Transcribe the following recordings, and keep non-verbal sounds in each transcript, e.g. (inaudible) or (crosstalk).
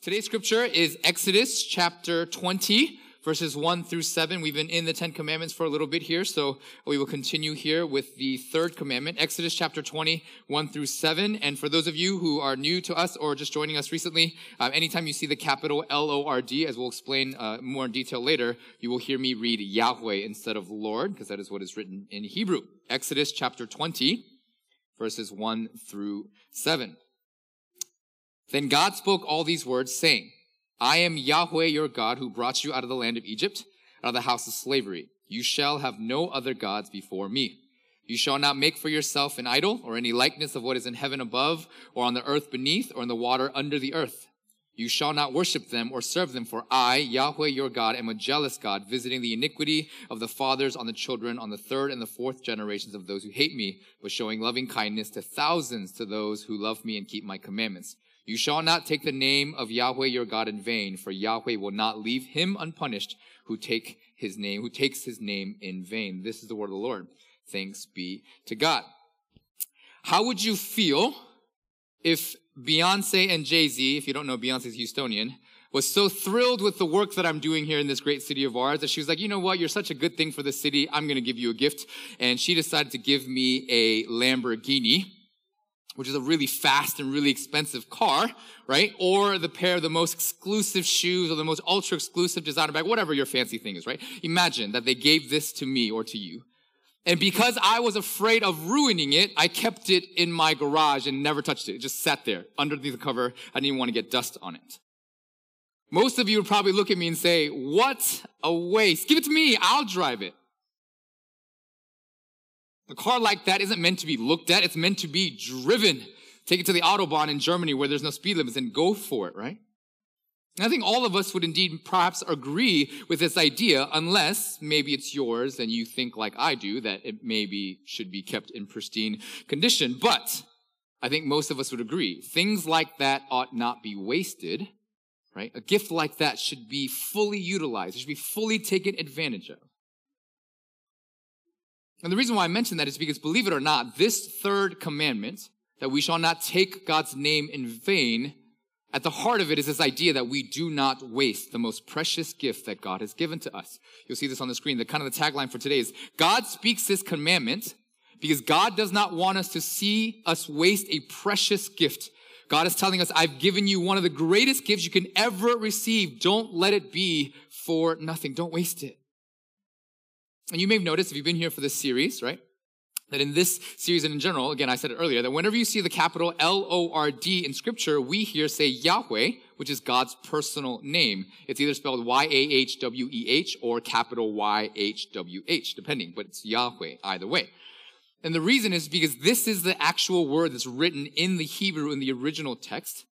Today's scripture is Exodus chapter 20, verses 1 through 7. We've been in the Ten Commandments for a little bit here, so we will continue here with the third commandment, Exodus chapter 20, 1 through 7. And for those of you who are new to us or just joining us recently, uh, anytime you see the capital L-O-R-D, as we'll explain uh, more in detail later, you will hear me read Yahweh instead of Lord, because that is what is written in Hebrew. Exodus chapter 20, verses 1 through 7. Then God spoke all these words, saying, I am Yahweh your God who brought you out of the land of Egypt, out of the house of slavery. You shall have no other gods before me. You shall not make for yourself an idol or any likeness of what is in heaven above, or on the earth beneath, or in the water under the earth. You shall not worship them or serve them, for I, Yahweh your God, am a jealous God, visiting the iniquity of the fathers on the children, on the third and the fourth generations of those who hate me, but showing loving kindness to thousands to those who love me and keep my commandments. You shall not take the name of Yahweh your God in vain, for Yahweh will not leave him unpunished who take his name, who takes his name in vain. This is the word of the Lord. Thanks be to God. How would you feel if Beyonce and Jay-Z, if you don't know, Beyonce's Houstonian, was so thrilled with the work that I'm doing here in this great city of ours that she was like, you know what? You're such a good thing for the city. I'm going to give you a gift. And she decided to give me a Lamborghini which is a really fast and really expensive car, right? Or the pair of the most exclusive shoes or the most ultra exclusive designer bag, whatever your fancy thing is, right? Imagine that they gave this to me or to you. And because I was afraid of ruining it, I kept it in my garage and never touched it. It just sat there underneath the cover. I didn't even want to get dust on it. Most of you would probably look at me and say, what a waste. Give it to me. I'll drive it. A car like that isn't meant to be looked at. It's meant to be driven. Take it to the Autobahn in Germany where there's no speed limits and go for it, right? And I think all of us would indeed perhaps agree with this idea, unless maybe it's yours and you think like I do that it maybe should be kept in pristine condition. But I think most of us would agree. Things like that ought not be wasted, right? A gift like that should be fully utilized. It should be fully taken advantage of. And the reason why I mention that is because, believe it or not, this third commandment, that we shall not take God's name in vain, at the heart of it is this idea that we do not waste the most precious gift that God has given to us. You'll see this on the screen. The kind of the tagline for today is God speaks this commandment because God does not want us to see us waste a precious gift. God is telling us, I've given you one of the greatest gifts you can ever receive. Don't let it be for nothing. Don't waste it. And you may have noticed if you've been here for this series, right? That in this series and in general, again, I said it earlier, that whenever you see the capital L-O-R-D in scripture, we here say Yahweh, which is God's personal name. It's either spelled Y-A-H-W-E-H or capital Y-H-W-H, depending, but it's Yahweh either way. And the reason is because this is the actual word that's written in the Hebrew in the original text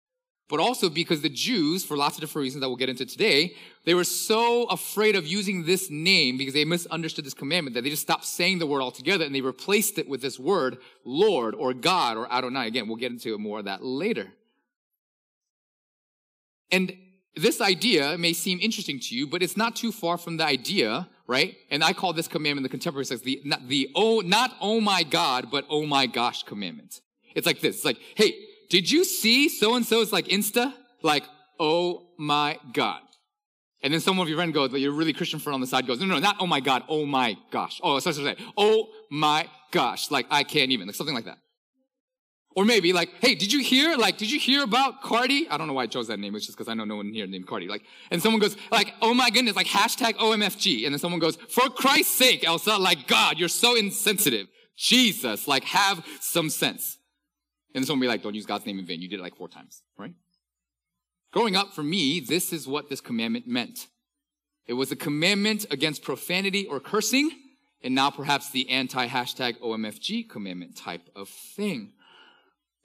but also because the Jews, for lots of different reasons that we'll get into today, they were so afraid of using this name because they misunderstood this commandment that they just stopped saying the word altogether and they replaced it with this word, Lord or God or Adonai. Again, we'll get into more of that later. And this idea may seem interesting to you, but it's not too far from the idea, right? And I call this commandment the contemporary sex the, not the, oh, not oh my God, but oh my gosh commandment. It's like this. It's like, hey, did you see so and so's like Insta? Like, oh my God. And then someone of your friend goes, like, your really Christian friend on the side goes, no, no, not oh my God, oh my gosh. Oh, sorry, sorry, sorry. Oh my gosh. Like, I can't even. Like, something like that. Or maybe like, hey, did you hear, like, did you hear about Cardi? I don't know why I chose that name. It's just because I know no one here named Cardi. Like, and someone goes, like, oh my goodness, like hashtag OMFG. And then someone goes, for Christ's sake, Elsa, like, God, you're so insensitive. Jesus, like, have some sense. And someone will be like, don't use God's name in vain. You did it like four times, right? Growing up, for me, this is what this commandment meant. It was a commandment against profanity or cursing, and now perhaps the anti hashtag OMFG commandment type of thing.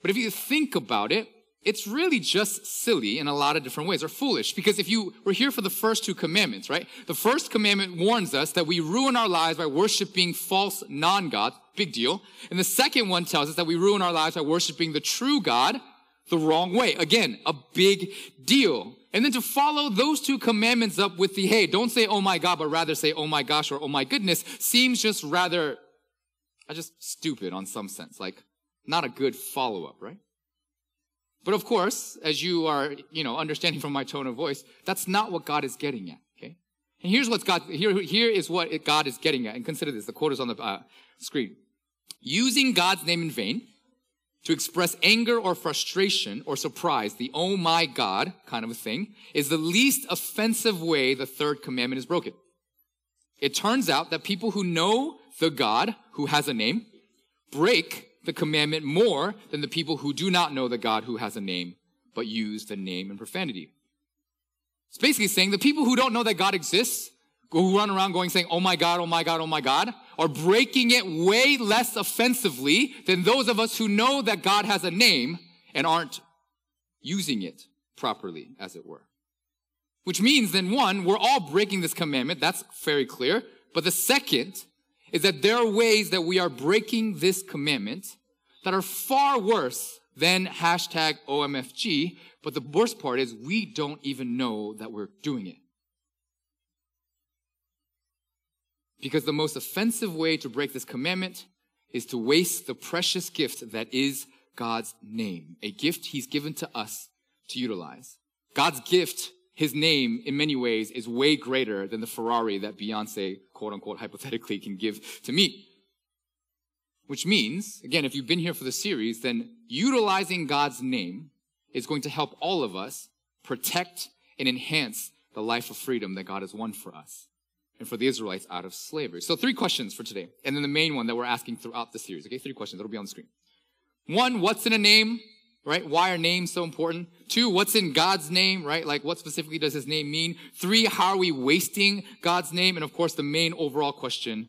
But if you think about it, it's really just silly in a lot of different ways, or foolish. Because if you were here for the first two commandments, right? The first commandment warns us that we ruin our lives by worshiping false non-God. Big deal. And the second one tells us that we ruin our lives by worshiping the true God the wrong way. Again, a big deal. And then to follow those two commandments up with the, hey, don't say, oh my God, but rather say, oh my gosh, or oh my goodness, seems just rather, I just stupid on some sense. Like, not a good follow up, right? But of course, as you are, you know, understanding from my tone of voice, that's not what God is getting at. And here's what God, here, here is what God is getting at. And consider this. The quote is on the uh, screen. Using God's name in vain to express anger or frustration or surprise, the oh my God kind of a thing, is the least offensive way the third commandment is broken. It turns out that people who know the God who has a name break the commandment more than the people who do not know the God who has a name, but use the name in profanity. It's basically saying the people who don't know that God exists, who run around going saying, oh my God, oh my God, oh my God, are breaking it way less offensively than those of us who know that God has a name and aren't using it properly, as it were. Which means then one, we're all breaking this commandment. That's very clear. But the second is that there are ways that we are breaking this commandment that are far worse than hashtag OMFG. But the worst part is we don't even know that we're doing it. Because the most offensive way to break this commandment is to waste the precious gift that is God's name, a gift he's given to us to utilize. God's gift, his name, in many ways, is way greater than the Ferrari that Beyonce, quote unquote, hypothetically can give to me. Which means, again, if you've been here for the series, then utilizing God's name is going to help all of us protect and enhance the life of freedom that God has won for us and for the Israelites out of slavery. So three questions for today. And then the main one that we're asking throughout the series. Okay, three questions. It'll be on the screen. One, what's in a name? Right? Why are names so important? Two, what's in God's name? Right? Like what specifically does his name mean? Three, how are we wasting God's name? And of course, the main overall question,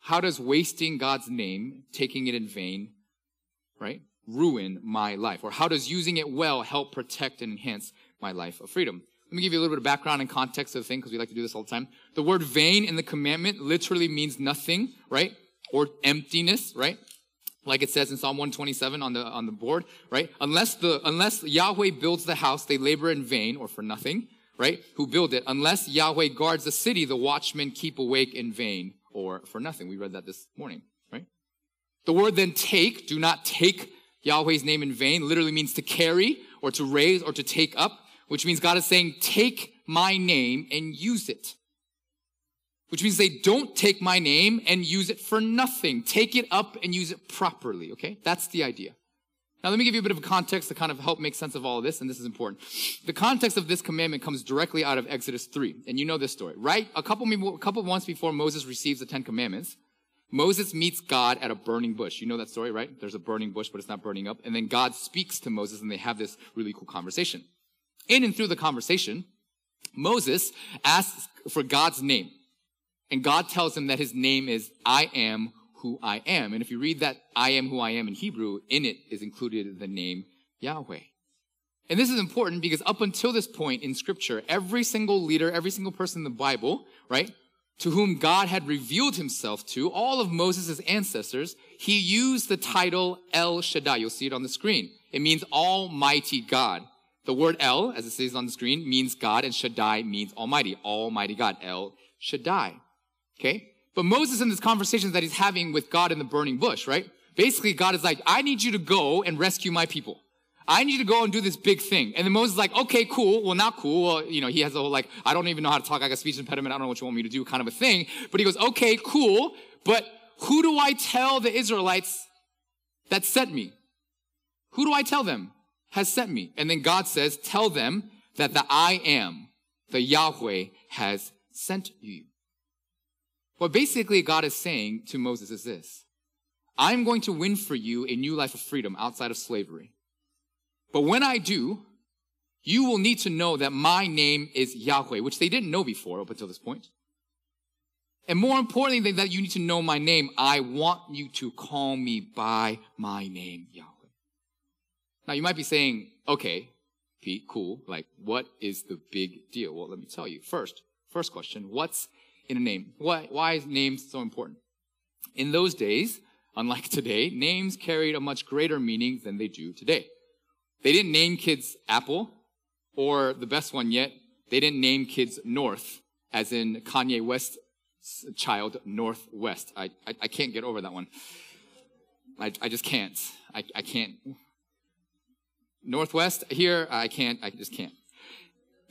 how does wasting God's name, taking it in vain, right, ruin my life? Or how does using it well help protect and enhance my life of freedom? Let me give you a little bit of background and context of the thing because we like to do this all the time. The word vain in the commandment literally means nothing, right? Or emptiness, right? Like it says in Psalm 127 on the, on the board, right? Unless the, unless Yahweh builds the house, they labor in vain or for nothing, right? Who build it? Unless Yahweh guards the city, the watchmen keep awake in vain or for nothing. We read that this morning, right? The word then take, do not take Yahweh's name in vain, literally means to carry or to raise or to take up which means God is saying, take my name and use it. Which means they don't take my name and use it for nothing. Take it up and use it properly, okay? That's the idea. Now, let me give you a bit of context to kind of help make sense of all of this, and this is important. The context of this commandment comes directly out of Exodus 3, and you know this story, right? A couple, a couple months before Moses receives the Ten Commandments, Moses meets God at a burning bush. You know that story, right? There's a burning bush, but it's not burning up. And then God speaks to Moses, and they have this really cool conversation in and through the conversation, Moses asks for God's name. And God tells him that his name is I am who I am. And if you read that I am who I am in Hebrew, in it is included the name Yahweh. And this is important because up until this point in scripture, every single leader, every single person in the Bible, right, to whom God had revealed himself to, all of Moses' ancestors, he used the title El Shaddai. You'll see it on the screen. It means Almighty God. The word El, as it says on the screen, means God, and Shaddai means Almighty, Almighty God, El Shaddai. Okay? But Moses in this conversation that he's having with God in the burning bush, right? Basically, God is like, I need you to go and rescue my people. I need to go and do this big thing. And then Moses is like, okay, cool. Well, not cool. Well, you know, he has a whole like, I don't even know how to talk. I got speech impediment. I don't know what you want me to do kind of a thing. But he goes, okay, cool. But who do I tell the Israelites that sent me? Who do I tell them? has sent me. And then God says, tell them that the I am, the Yahweh has sent you. What basically God is saying to Moses is this. I'm going to win for you a new life of freedom outside of slavery. But when I do, you will need to know that my name is Yahweh, which they didn't know before up until this point. And more importantly than that, you need to know my name. I want you to call me by my name, Yahweh. Now you might be saying, okay, Pete, cool. Like, what is the big deal? Well, let me tell you. First, first question, what's in a name? Why, why is names so important? In those days, unlike (laughs) today, names carried a much greater meaning than they do today. They didn't name kids Apple, or the best one yet, they didn't name kids North, as in Kanye West's child, Northwest. I, I, I can't get over that one. I, I just can't. I, I can't. Northwest. Here, I can't, I just can't.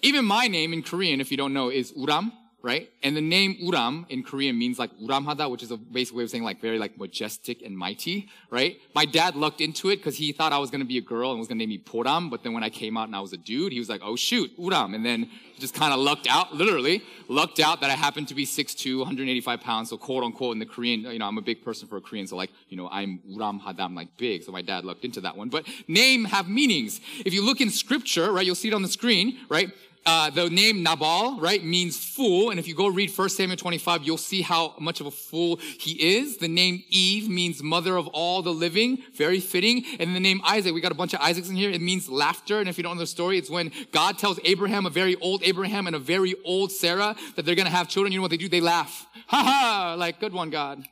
Even my name in Korean, if you don't know, is Uram right? And the name Uram in Korean means like Uramhada, which is a basic way of saying like very like majestic and mighty, right? My dad lucked into it because he thought I was going to be a girl and was going to name me Poram. But then when I came out and I was a dude, he was like, oh shoot, Uram. And then just kind of lucked out, literally lucked out that I happened to be 6'2", 185 pounds. So quote unquote in the Korean, you know, I'm a big person for a Korean. So like, you know, I'm Uramhada, I'm like big. So my dad lucked into that one. But name have meanings. If you look in scripture, right, you'll see it on the screen, right? Uh, the name Nabal, right, means fool. And if you go read 1 Samuel 25, you'll see how much of a fool he is. The name Eve means mother of all the living. Very fitting. And the name Isaac, we got a bunch of Isaacs in here. It means laughter. And if you don't know the story, it's when God tells Abraham, a very old Abraham and a very old Sarah, that they're going to have children. You know what they do? They laugh. Ha ha! Like, good one, God.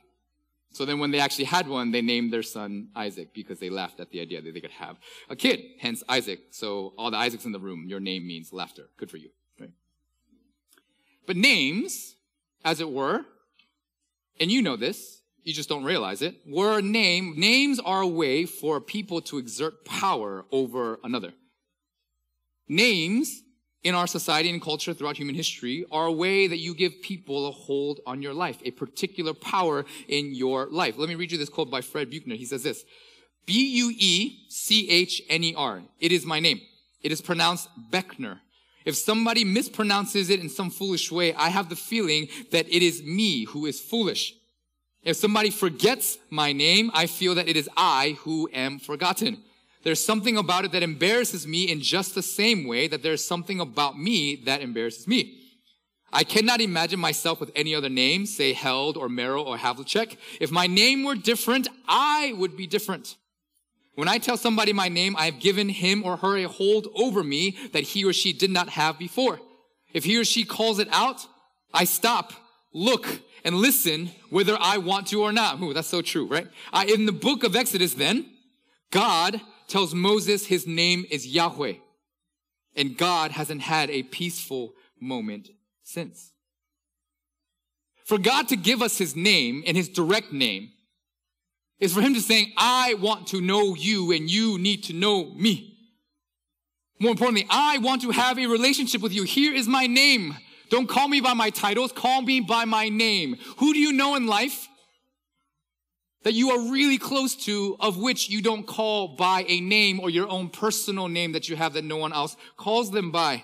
So then when they actually had one, they named their son Isaac because they laughed at the idea that they could have a kid, hence Isaac. So all the Isaacs in the room, your name means laughter. Good for you. But names, as it were, and you know this, you just don't realize it, were name, names are a way for people to exert power over another. Names in our society and culture throughout human history are a way that you give people a hold on your life, a particular power in your life. Let me read you this quote by Fred Buechner. He says this, B-U-E-C-H-N-E-R. It is my name. It is pronounced Beckner. If somebody mispronounces it in some foolish way, I have the feeling that it is me who is foolish. If somebody forgets my name, I feel that it is I who am forgotten. There's something about it that embarrasses me in just the same way that there's something about me that embarrasses me. I cannot imagine myself with any other name, say Held or Merrill or Havlicek. If my name were different, I would be different. When I tell somebody my name, I have given him or her a hold over me that he or she did not have before. If he or she calls it out, I stop, look, and listen whether I want to or not. Ooh, that's so true, right? Uh, in the book of Exodus, then, God tells Moses his name is Yahweh. And God hasn't had a peaceful moment since. For God to give us his name and his direct name is for him to saying, I want to know you and you need to know me. More importantly, I want to have a relationship with you. Here is my name. Don't call me by my titles. Call me by my name. Who do you know in life that you are really close to, of which you don't call by a name or your own personal name that you have that no one else calls them by.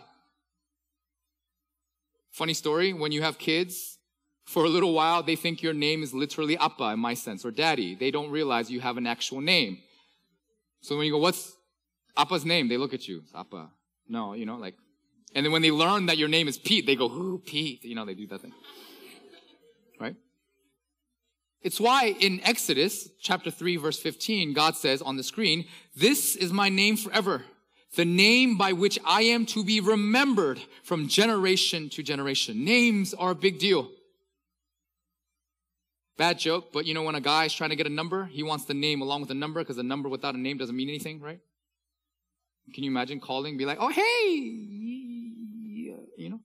Funny story, when you have kids, for a little while, they think your name is literally Appa in my sense, or daddy. They don't realize you have an actual name. So when you go, what's Appa's name? They look at you. It's Appa. No, you know, like, and then when they learn that your name is Pete, they go, who, Pete? You know, they do that thing. It's why in Exodus chapter 3 verse 15, God says on the screen, this is my name forever. The name by which I am to be remembered from generation to generation. Names are a big deal. Bad joke, but you know when a guy is trying to get a number, he wants the name along with the number because a number without a name doesn't mean anything, right? Can you imagine calling, be like, oh hey, you know?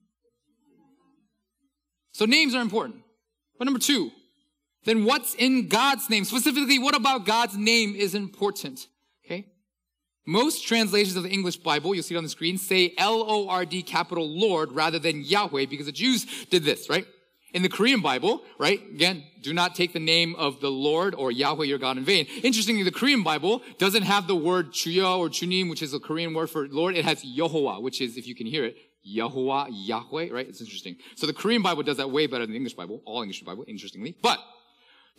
So names are important. But number two, then what's in God's name? Specifically, what about God's name is important? Okay. Most translations of the English Bible, you'll see it on the screen, say L-O-R-D capital Lord rather than Yahweh because the Jews did this, right? In the Korean Bible, right? Again, do not take the name of the Lord or Yahweh your God in vain. Interestingly, the Korean Bible doesn't have the word Chuyo or Chunim, which is a Korean word for Lord. It has Yehovah, which is, if you can hear it, Yahuwah, Yahweh, right? It's interesting. So the Korean Bible does that way better than the English Bible, all English Bible, interestingly. But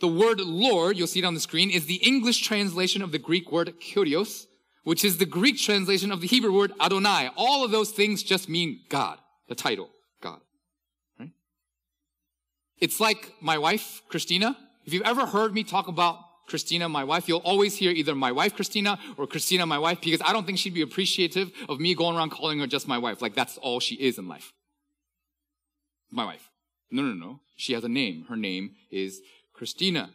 the word Lord, you'll see it on the screen, is the English translation of the Greek word Kyrios, which is the Greek translation of the Hebrew word Adonai. All of those things just mean God, the title, God. Right? It's like my wife, Christina. If you've ever heard me talk about Christina, my wife, you'll always hear either my wife, Christina, or Christina, my wife, because I don't think she'd be appreciative of me going around calling her just my wife. Like that's all she is in life. My wife. No, no, no. She has a name. Her name is Christina.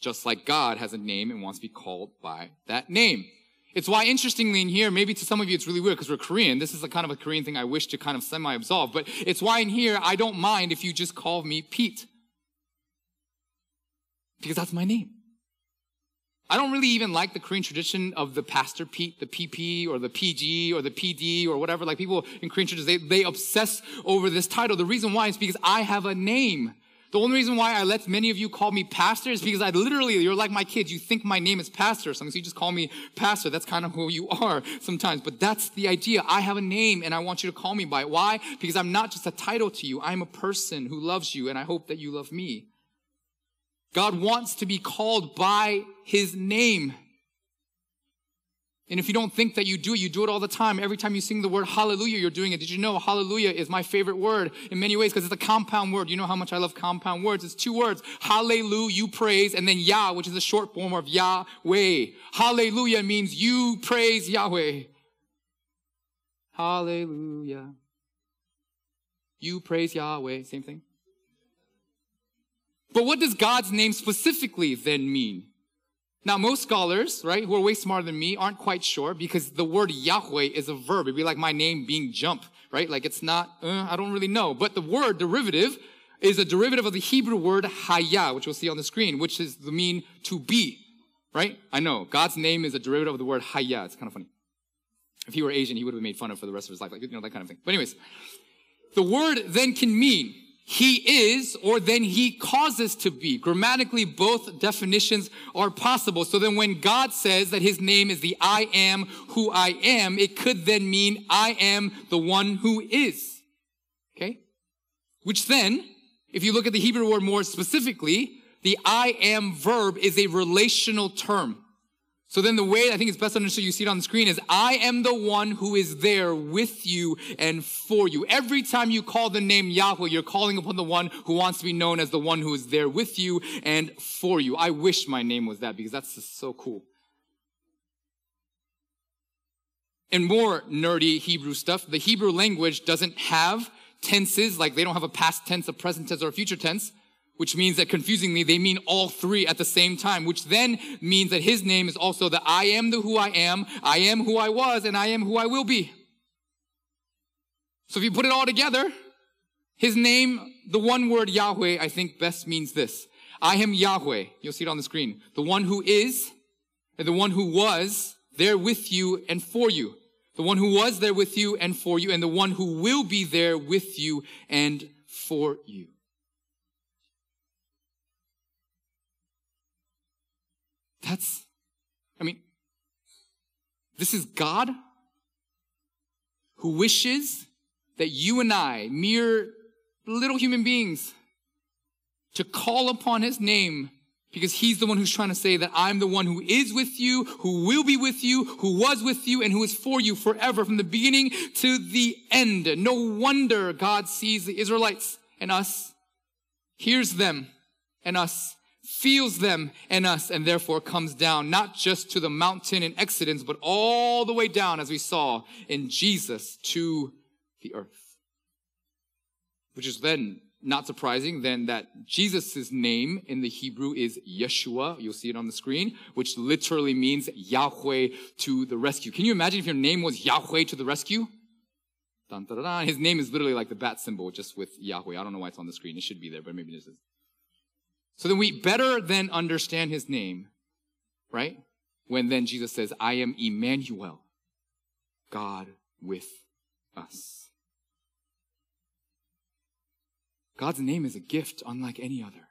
Just like God has a name and wants to be called by that name. It's why, interestingly, in here, maybe to some of you it's really weird because we're Korean. This is a kind of a Korean thing I wish to kind of semi absolve, but it's why in here I don't mind if you just call me Pete. Because that's my name. I don't really even like the Korean tradition of the Pastor Pete, the PP or the PG or the PD or whatever. Like people in Korean churches, they, they obsess over this title. The reason why is because I have a name. The only reason why I let many of you call me pastor is because I literally, you're like my kids. You think my name is pastor or something, so you just call me pastor. That's kind of who you (laughs) are sometimes. But that's the idea. I have a name and I want you to call me by it. Why? Because I'm not just a title to you. I'm a person who loves you and I hope that you love me. God wants to be called by his name. And if you don't think that you do it, you do it all the time. Every time you sing the word hallelujah, you're doing it. Did you know hallelujah is my favorite word in many ways because it's a compound word. You know how much I love compound words. It's two words. Hallelujah, you praise, and then Yah, which is a short form of Yahweh. Hallelujah means you praise Yahweh. Hallelujah. You praise Yahweh. Same thing. But what does God's name specifically then mean? Now, most scholars, right, who are way smarter than me, aren't quite sure because the word Yahweh is a verb. It'd be like my name being jump, right? Like it's not, uh, I don't really know. But the word derivative is a derivative of the Hebrew word Hayah, which we'll see on the screen, which is the mean to be, right? I know. God's name is a derivative of the word Hayah. It's kind of funny. If he were Asian, he would have been made fun of for the rest of his life, like, you know, that kind of thing. But anyways, the word then can mean he is or then he causes to be. Grammatically, both definitions are possible. So then when God says that his name is the I am who I am, it could then mean I am the one who is. Okay? Which then, if you look at the Hebrew word more specifically, the I am verb is a relational term. So then the way I think it's best understood, you see it on the screen, is I am the one who is there with you and for you. Every time you call the name Yahweh, you're calling upon the one who wants to be known as the one who is there with you and for you. I wish my name was that because that's just so cool. And more nerdy Hebrew stuff, the Hebrew language doesn't have tenses, like they don't have a past tense, a present tense, or a future tense which means that confusingly, they mean all three at the same time, which then means that his name is also the I am the who I am, I am who I was, and I am who I will be. So if you put it all together, his name, the one word Yahweh, I think best means this. I am Yahweh. You'll see it on the screen. The one who is, and the one who was there with you and for you. The one who was there with you and for you, and the one who will be there with you and for you. That's, I mean, this is God who wishes that you and I, mere little human beings, to call upon his name because he's the one who's trying to say that I'm the one who is with you, who will be with you, who was with you, and who is for you forever from the beginning to the end. No wonder God sees the Israelites and us, hears them and us, feels them and us and therefore comes down not just to the mountain in Exodus, but all the way down as we saw in Jesus to the earth. Which is then not surprising then that Jesus' name in the Hebrew is Yeshua. You'll see it on the screen, which literally means Yahweh to the rescue. Can you imagine if your name was Yahweh to the rescue? Dun, His name is literally like the bat symbol, just with Yahweh. I don't know why it's on the screen. It should be there, but maybe it isn't. So then we better then understand his name, right? When then Jesus says, I am Emmanuel, God with us. God's name is a gift unlike any other.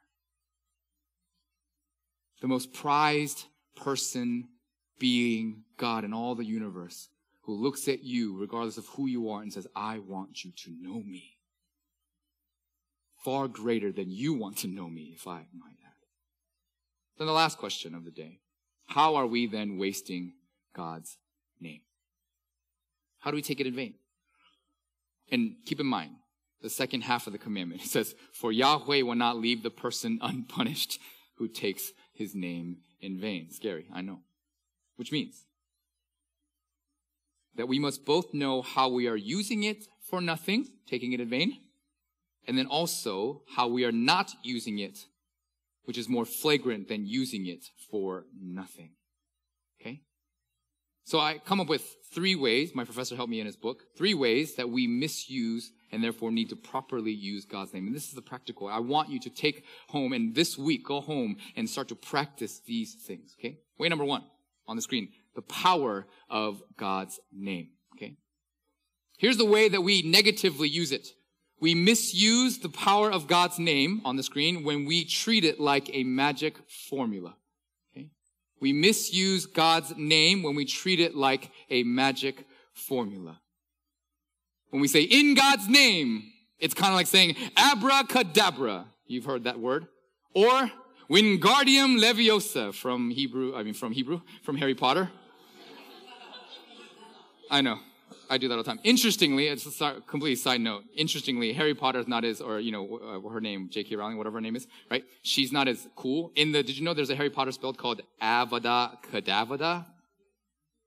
The most prized person being God in all the universe who looks at you regardless of who you are and says, I want you to know me far greater than you want to know me, if I might add. Then the last question of the day. How are we then wasting God's name? How do we take it in vain? And keep in mind, the second half of the commandment. It says, For Yahweh will not leave the person unpunished who takes his name in vain. Scary, I know. Which means that we must both know how we are using it for nothing, taking it in vain, and then also how we are not using it, which is more flagrant than using it for nothing. Okay? So I come up with three ways, my professor helped me in his book, three ways that we misuse and therefore need to properly use God's name. And this is the practical. I want you to take home and this week go home and start to practice these things. Okay? Way number one on the screen. The power of God's name. Okay. Here's the way that we negatively use it. We misuse the power of God's name on the screen when we treat it like a magic formula. Okay? We misuse God's name when we treat it like a magic formula. When we say in God's name, it's kind of like saying abracadabra. You've heard that word. Or Wingardium Leviosa from Hebrew, I mean from Hebrew, from Harry Potter. I know. I do that all the time. Interestingly, it's a complete side note. Interestingly, Harry Potter is not as, or you know, uh, her name, J.K. Rowling, whatever her name is, right? She's not as cool. In the, did you know there's a Harry Potter spell called Avada Kedavra?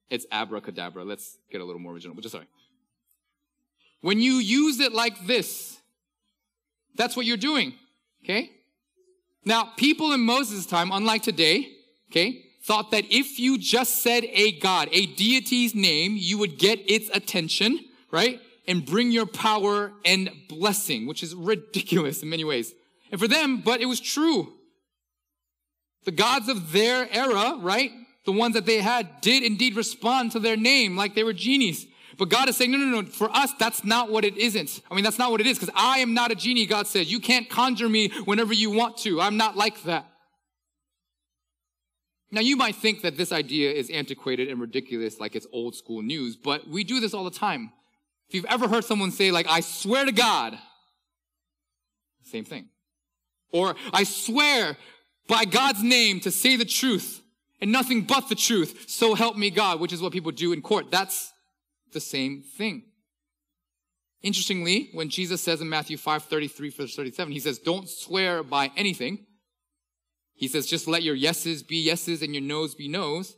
It's abracadabra. Let's get a little more original, just sorry. When you use it like this, that's what you're doing. Okay? Now, people in Moses' time, unlike today, okay, thought that if you just said a God, a deity's name, you would get its attention, right? And bring your power and blessing, which is ridiculous in many ways. And for them, but it was true. The gods of their era, right? The ones that they had did indeed respond to their name like they were genies. But God is saying, no, no, no, for us, that's not what it isn't. I mean, that's not what it is because I am not a genie, God says. You can't conjure me whenever you want to. I'm not like that. Now, you might think that this idea is antiquated and ridiculous, like it's old school news, but we do this all the time. If you've ever heard someone say, like, I swear to God, same thing. Or, I swear by God's name to say the truth and nothing but the truth, so help me God, which is what people do in court. That's the same thing. Interestingly, when Jesus says in Matthew 5 33 37, he says, Don't swear by anything. He says, Just let your yeses be yeses and your noes be noes.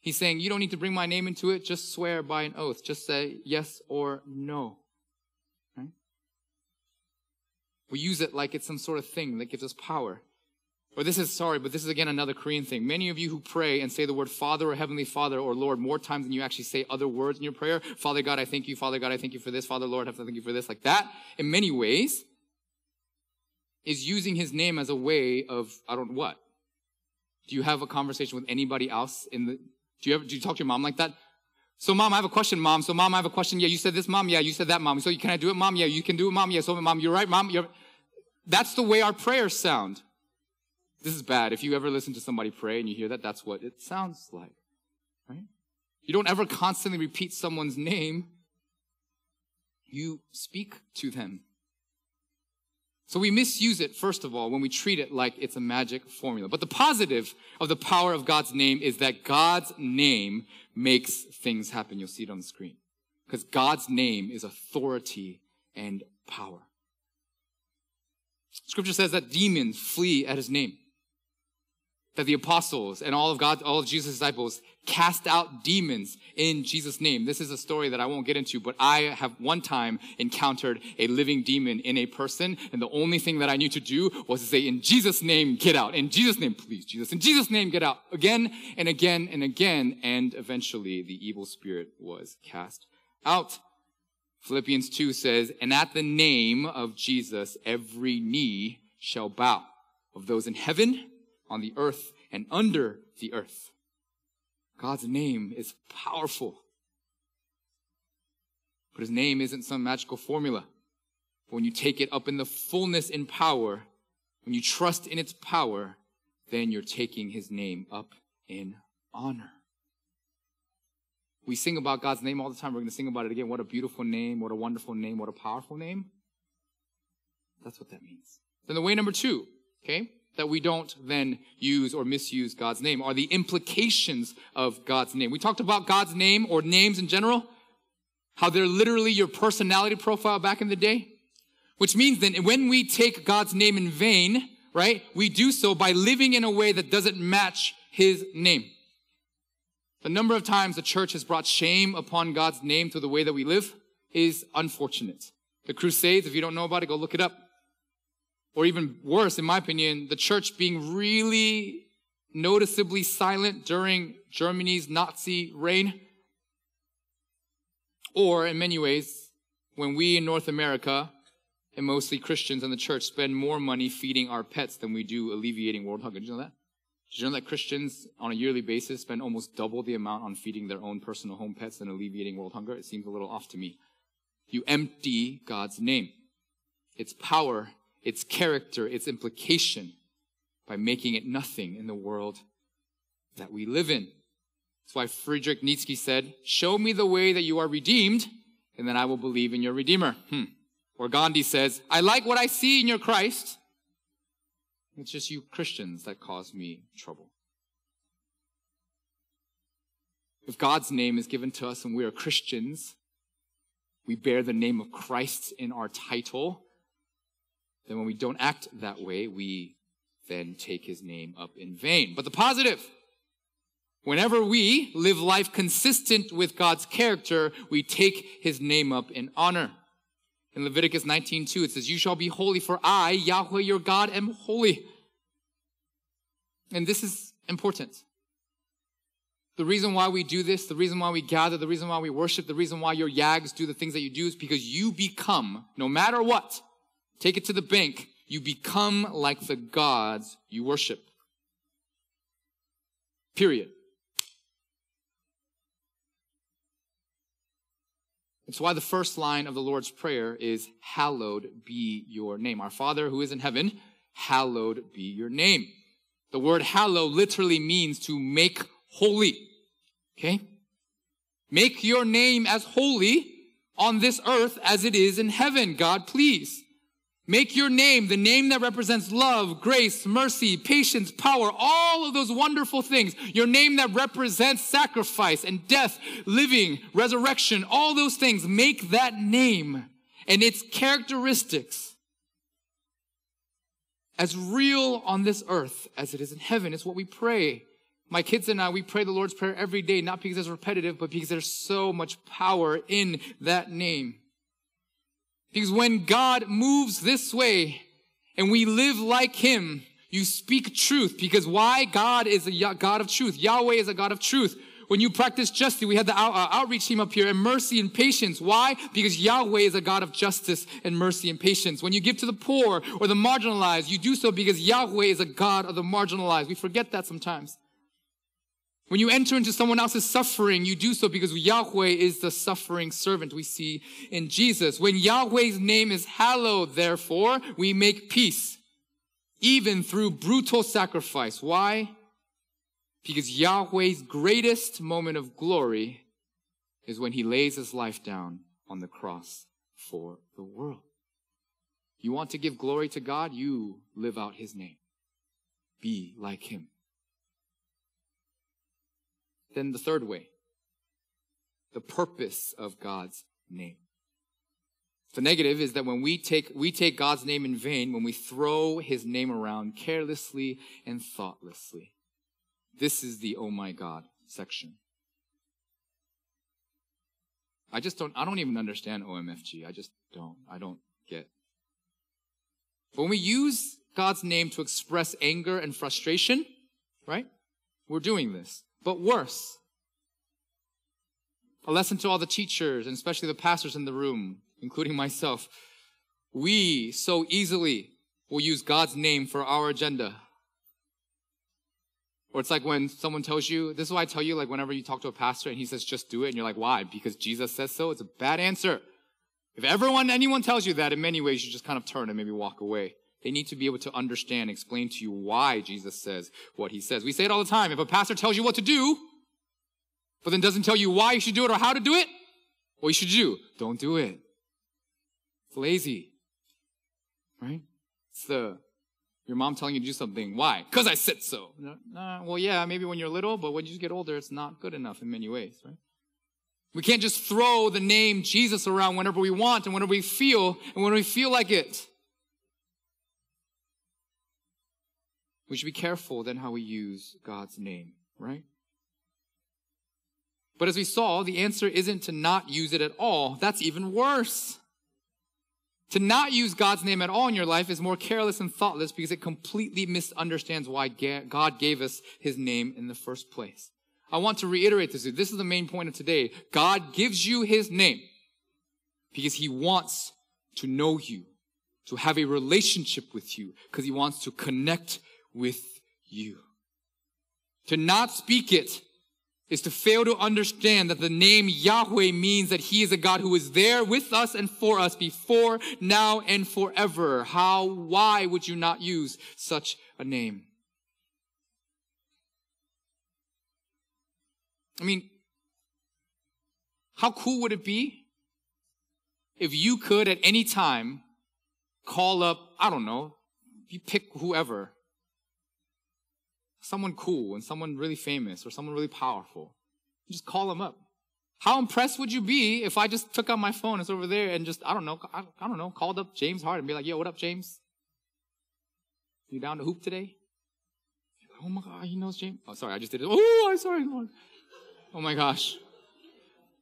He's saying, You don't need to bring my name into it. Just swear by an oath. Just say yes or no. Right? We use it like it's some sort of thing that gives us power. Or this is, sorry, but this is again another Korean thing. Many of you who pray and say the word Father or Heavenly Father or Lord more times than you actually say other words in your prayer. Father God, I thank you. Father God, I thank you for this. Father Lord, I thank you for this. Like that, in many ways, is using his name as a way of, I don't what. Do you have a conversation with anybody else in the, do you ever, do you talk to your mom like that? So mom, I have a question, mom. So mom, I have a question. Yeah, you said this, mom. Yeah, you said that, mom. So can I do it, mom? Yeah, you can do it, mom. Yeah, so mom, you're right, mom. You're, that's the way our prayers sound. This is bad. If you ever listen to somebody pray and you hear that, that's what it sounds like, right? You don't ever constantly repeat someone's name. You speak to them. So we misuse it, first of all, when we treat it like it's a magic formula. But the positive of the power of God's name is that God's name makes things happen. You'll see it on the screen. Because God's name is authority and power. Scripture says that demons flee at his name that the apostles and all of God, all of Jesus' disciples cast out demons in Jesus' name. This is a story that I won't get into, but I have one time encountered a living demon in a person, and the only thing that I knew to do was to say, in Jesus' name, get out. In Jesus' name, please, Jesus. In Jesus' name, get out. Again and again and again, and eventually the evil spirit was cast out. Philippians 2 says, and at the name of Jesus, every knee shall bow of those in heaven on the earth and under the earth. God's name is powerful. But his name isn't some magical formula. But when you take it up in the fullness in power, when you trust in its power, then you're taking his name up in honor. We sing about God's name all the time. We're going to sing about it again. What a beautiful name. What a wonderful name. What a powerful name. That's what that means. Then the way number two, okay? That we don't then use or misuse God's name are the implications of God's name. We talked about God's name or names in general, how they're literally your personality profile back in the day, which means then when we take God's name in vain, right, we do so by living in a way that doesn't match his name. The number of times the church has brought shame upon God's name through the way that we live is unfortunate. The Crusades, if you don't know about it, go look it up or even worse, in my opinion, the church being really noticeably silent during Germany's Nazi reign. Or in many ways, when we in North America, and mostly Christians in the church, spend more money feeding our pets than we do alleviating world hunger. Did you know that? Did you know that Christians on a yearly basis spend almost double the amount on feeding their own personal home pets than alleviating world hunger? It seems a little off to me. You empty God's name, its power, its character, its implication by making it nothing in the world that we live in. That's why Friedrich Nietzsche said, Show me the way that you are redeemed, and then I will believe in your Redeemer. Hmm. Or Gandhi says, I like what I see in your Christ, it's just you Christians that cause me trouble. If God's name is given to us and we are Christians, we bear the name of Christ in our title, then when we don't act that way, we then take his name up in vain. But the positive, whenever we live life consistent with God's character, we take his name up in honor. In Leviticus 19:2 it says, "You shall be holy for I, Yahweh your God, am holy." And this is important. The reason why we do this, the reason why we gather, the reason why we worship, the reason why your yags do the things that you do is because you become, no matter what, take it to the bank, you become like the gods you worship. Period. It's why the first line of the Lord's Prayer is, Hallowed be your name. Our Father who is in heaven, hallowed be your name. The word hallow literally means to make holy. Okay? Make your name as holy on this earth as it is in heaven, God, please. Make your name the name that represents love, grace, mercy, patience, power, all of those wonderful things. Your name that represents sacrifice and death, living, resurrection, all those things. Make that name and its characteristics as real on this earth as it is in heaven. It's what we pray. My kids and I, we pray the Lord's Prayer every day, not because it's repetitive, but because there's so much power in that name. Because when God moves this way and we live like Him, you speak truth. Because why? God is a God of truth. Yahweh is a God of truth. When you practice justice, we had the out, uh, outreach team up here, and mercy and patience. Why? Because Yahweh is a God of justice and mercy and patience. When you give to the poor or the marginalized, you do so because Yahweh is a God of the marginalized. We forget that sometimes. When you enter into someone else's suffering, you do so because Yahweh is the suffering servant we see in Jesus. When Yahweh's name is hallowed, therefore, we make peace, even through brutal sacrifice. Why? Because Yahweh's greatest moment of glory is when he lays his life down on the cross for the world. You want to give glory to God? You live out his name. Be like him. Then the third way, the purpose of God's name. The negative is that when we take, we take God's name in vain, when we throw his name around carelessly and thoughtlessly. This is the oh my God section. I just don't, I don't even understand OMFG. I just don't, I don't get. When we use God's name to express anger and frustration, right? We're doing this. But worse, a lesson to all the teachers and especially the pastors in the room, including myself. We so easily will use God's name for our agenda. Or it's like when someone tells you, this is why I tell you, like whenever you talk to a pastor and he says, just do it, and you're like, why? Because Jesus says so? It's a bad answer. If everyone, anyone tells you that, in many ways, you just kind of turn and maybe walk away. They need to be able to understand, explain to you why Jesus says what he says. We say it all the time. If a pastor tells you what to do, but then doesn't tell you why you should do it or how to do it, what you should do, don't do it. It's lazy. Right? It's the your mom telling you to do something. Why? Because I said so. Nah, well, yeah, maybe when you're little, but when you get older, it's not good enough in many ways, right? We can't just throw the name Jesus around whenever we want and whenever we feel and when we feel like it. We should be careful then how we use God's name, right? But as we saw, the answer isn't to not use it at all. That's even worse. To not use God's name at all in your life is more careless and thoughtless because it completely misunderstands why God gave us his name in the first place. I want to reiterate this. This is the main point of today. God gives you his name because he wants to know you, to have a relationship with you, because he wants to connect with you. To not speak it is to fail to understand that the name Yahweh means that He is a God who is there with us and for us before, now, and forever. How, why would you not use such a name? I mean, how cool would it be if you could at any time call up, I don't know, you pick whoever, someone cool and someone really famous or someone really powerful. Just call them up. How impressed would you be if I just took out my phone, it's over there, and just, I don't know, I, I don't know, called up James Harden and be like, yo, what up, James? You down to hoop today? oh my God, he knows James. Oh, sorry, I just did it. Oh, I'm sorry, Lord. Oh my gosh.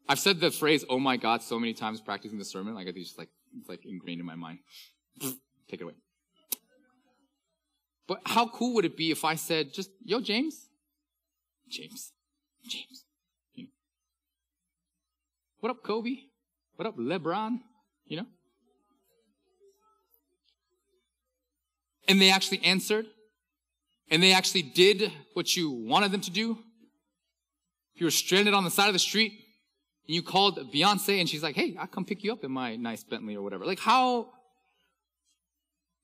I've said the phrase, oh my God, so many times practicing the sermon. Like, it's just like, it's like ingrained in my mind. Take it away. But how cool would it be if I said, just, yo, James? James. James. What up, Kobe? What up, LeBron? You know? And they actually answered. And they actually did what you wanted them to do. If you were stranded on the side of the street and you called Beyonce and she's like, hey, I'll come pick you up in my nice Bentley or whatever. Like, how,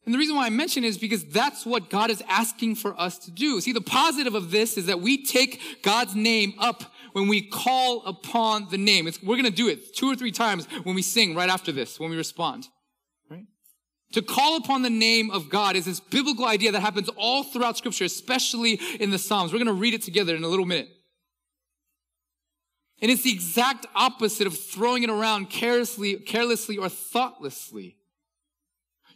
and the reason why I mention it is because that's what God is asking for us to do. See, the positive of this is that we take God's name up when we call upon the name. It's, we're going to do it two or three times when we sing right after this, when we respond. Right? To call upon the name of God is this biblical idea that happens all throughout scripture, especially in the Psalms. We're going to read it together in a little minute. And it's the exact opposite of throwing it around carelessly, carelessly or thoughtlessly.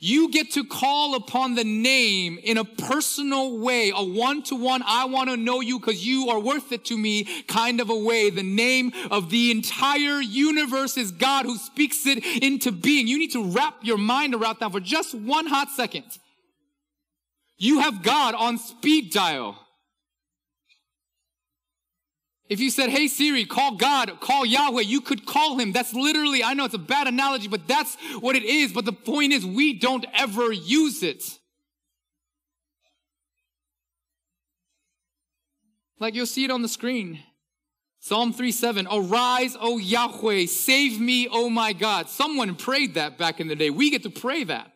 You get to call upon the name in a personal way, a one-to-one, I want to know you because you are worth it to me kind of a way. The name of the entire universe is God who speaks it into being. You need to wrap your mind around that for just one hot second. You have God on speed dial. If you said, Hey Siri, call God, call Yahweh, you could call him. That's literally, I know it's a bad analogy, but that's what it is. But the point is, we don't ever use it. Like you'll see it on the screen. Psalm 3 7, Arise, O Yahweh, save me, O my God. Someone prayed that back in the day. We get to pray that.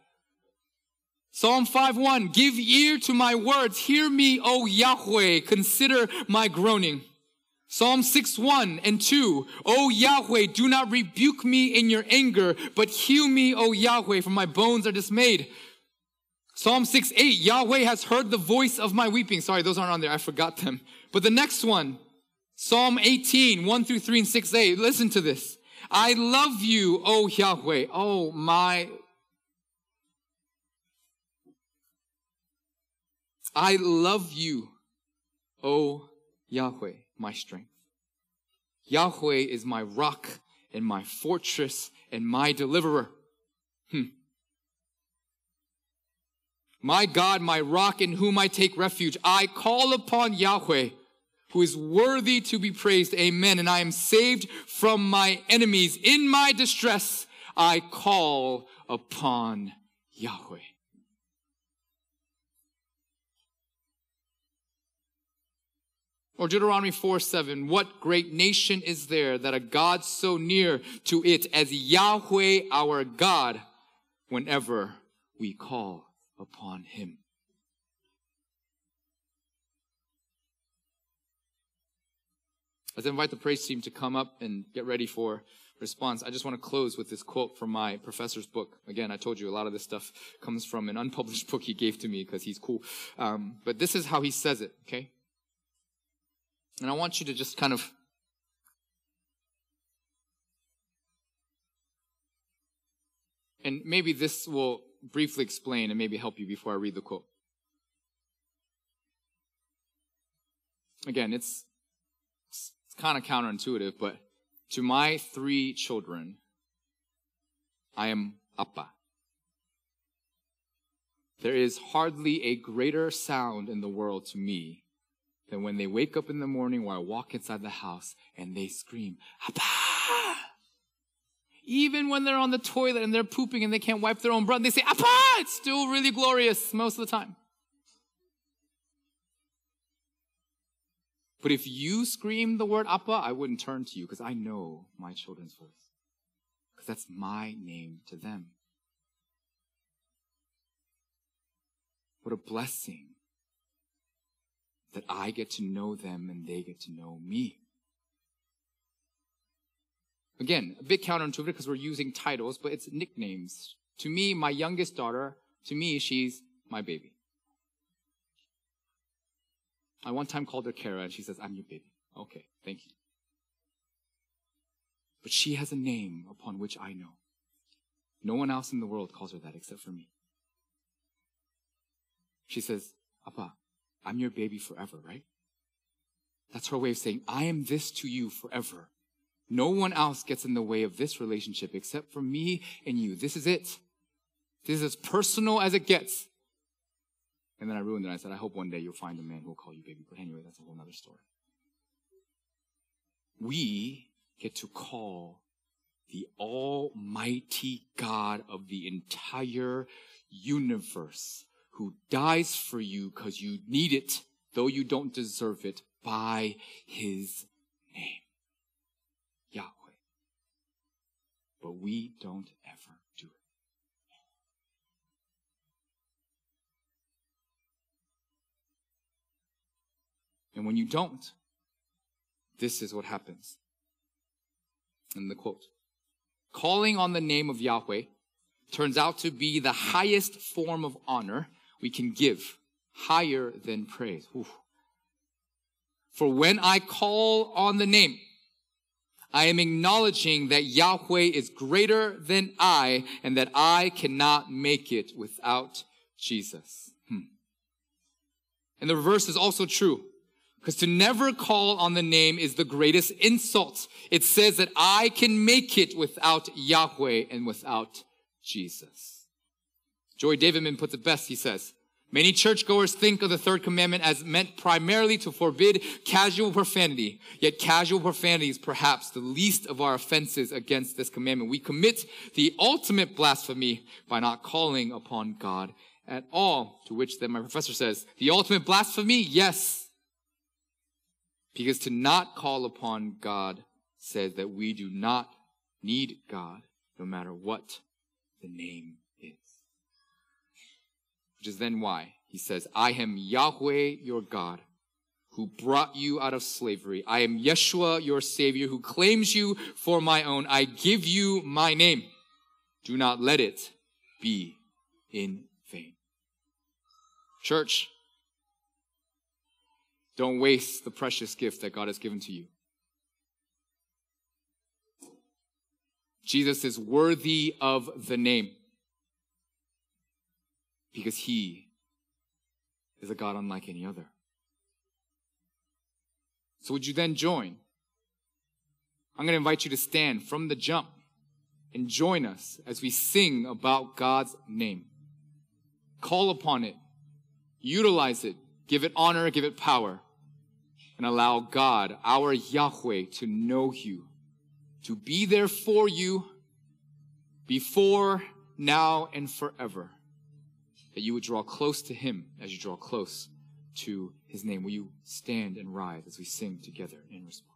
Psalm 5 1, Give ear to my words, hear me, O Yahweh, consider my groaning. Psalm 6, 1 and 2. O Yahweh, do not rebuke me in your anger, but heal me, O Yahweh, for my bones are dismayed. Psalm 6, 8. Yahweh has heard the voice of my weeping. Sorry, those aren't on there. I forgot them. But the next one, Psalm 18, 1 through 3 and 6, 8. Listen to this. I love you, O Yahweh. Oh my. I love you, O Yahweh my strength. Yahweh is my rock and my fortress and my deliverer. Hmm. My God, my rock in whom I take refuge. I call upon Yahweh, who is worthy to be praised. Amen. And I am saved from my enemies. In my distress, I call upon Yahweh. Or Deuteronomy 4 7, what great nation is there that a God so near to it as Yahweh our God whenever we call upon him? As I invite the praise team to come up and get ready for response, I just want to close with this quote from my professor's book. Again, I told you a lot of this stuff comes from an unpublished (laughs) book he gave to me because he's cool. Um, but this is how he says it, okay? And I want you to just kind of And maybe this will briefly explain and maybe help you before I read the quote. Again, it's, it's kind of counterintuitive, but to my three children, I am Appa. There is hardly a greater sound in the world to me than when they wake up in the morning or I walk inside the house and they scream, Abba! Even when they're on the toilet and they're pooping and they can't wipe their own breath, they say, Abba! It's still really glorious most of the time. But if you scream the word Appa, I wouldn't turn to you because I know my children's voice. Because that's my name to them. What a blessing that I get to know them and they get to know me. Again, a bit counterintuitive because we're using titles, but it's nicknames. To me, my youngest daughter, to me, she's my baby. I one time called her Kara and she says, I'm your baby. Okay, thank you. But she has a name upon which I know. No one else in the world calls her that except for me. She says, Appa, I'm your baby forever, right? That's her way of saying, I am this to you forever. No one else gets in the way of this relationship except for me and you. This is it. This is as personal as it gets. And then I ruined it. I said, I hope one day you'll find a man who will call you baby. But anyway, that's a whole other story. We get to call the almighty God of the entire universe who dies for you because you need it, though you don't deserve it, by his name. Yahweh. But we don't ever do it. And when you don't, this is what happens. In the quote, calling on the name of Yahweh turns out to be the highest form of honor we can give, higher than praise. Ooh. For when I call on the name, I am acknowledging that Yahweh is greater than I and that I cannot make it without Jesus. Hmm. And the reverse is also true. Because to never call on the name is the greatest insult. It says that I can make it without Yahweh and without Jesus. Joy Davidman puts it best. He says, Many churchgoers think of the third commandment as meant primarily to forbid casual profanity. Yet casual profanity is perhaps the least of our offenses against this commandment. We commit the ultimate blasphemy by not calling upon God at all. To which then my professor says, the ultimate blasphemy? Yes. Because to not call upon God says that we do not need God no matter what the name is. Which is then why he says, I am Yahweh your God who brought you out of slavery. I am Yeshua your savior who claims you for my own. I give you my name. Do not let it be in vain. Church, don't waste the precious gift that God has given to you. Jesus is worthy of the name because he is a God unlike any other. So would you then join? I'm going to invite you to stand from the jump and join us as we sing about God's name. Call upon it. Utilize it. Give it honor. Give it power and allow God, our Yahweh, to know you, to be there for you before, now, and forever. That you would draw close to Him as you draw close to His name. Will you stand and rise as we sing together in response?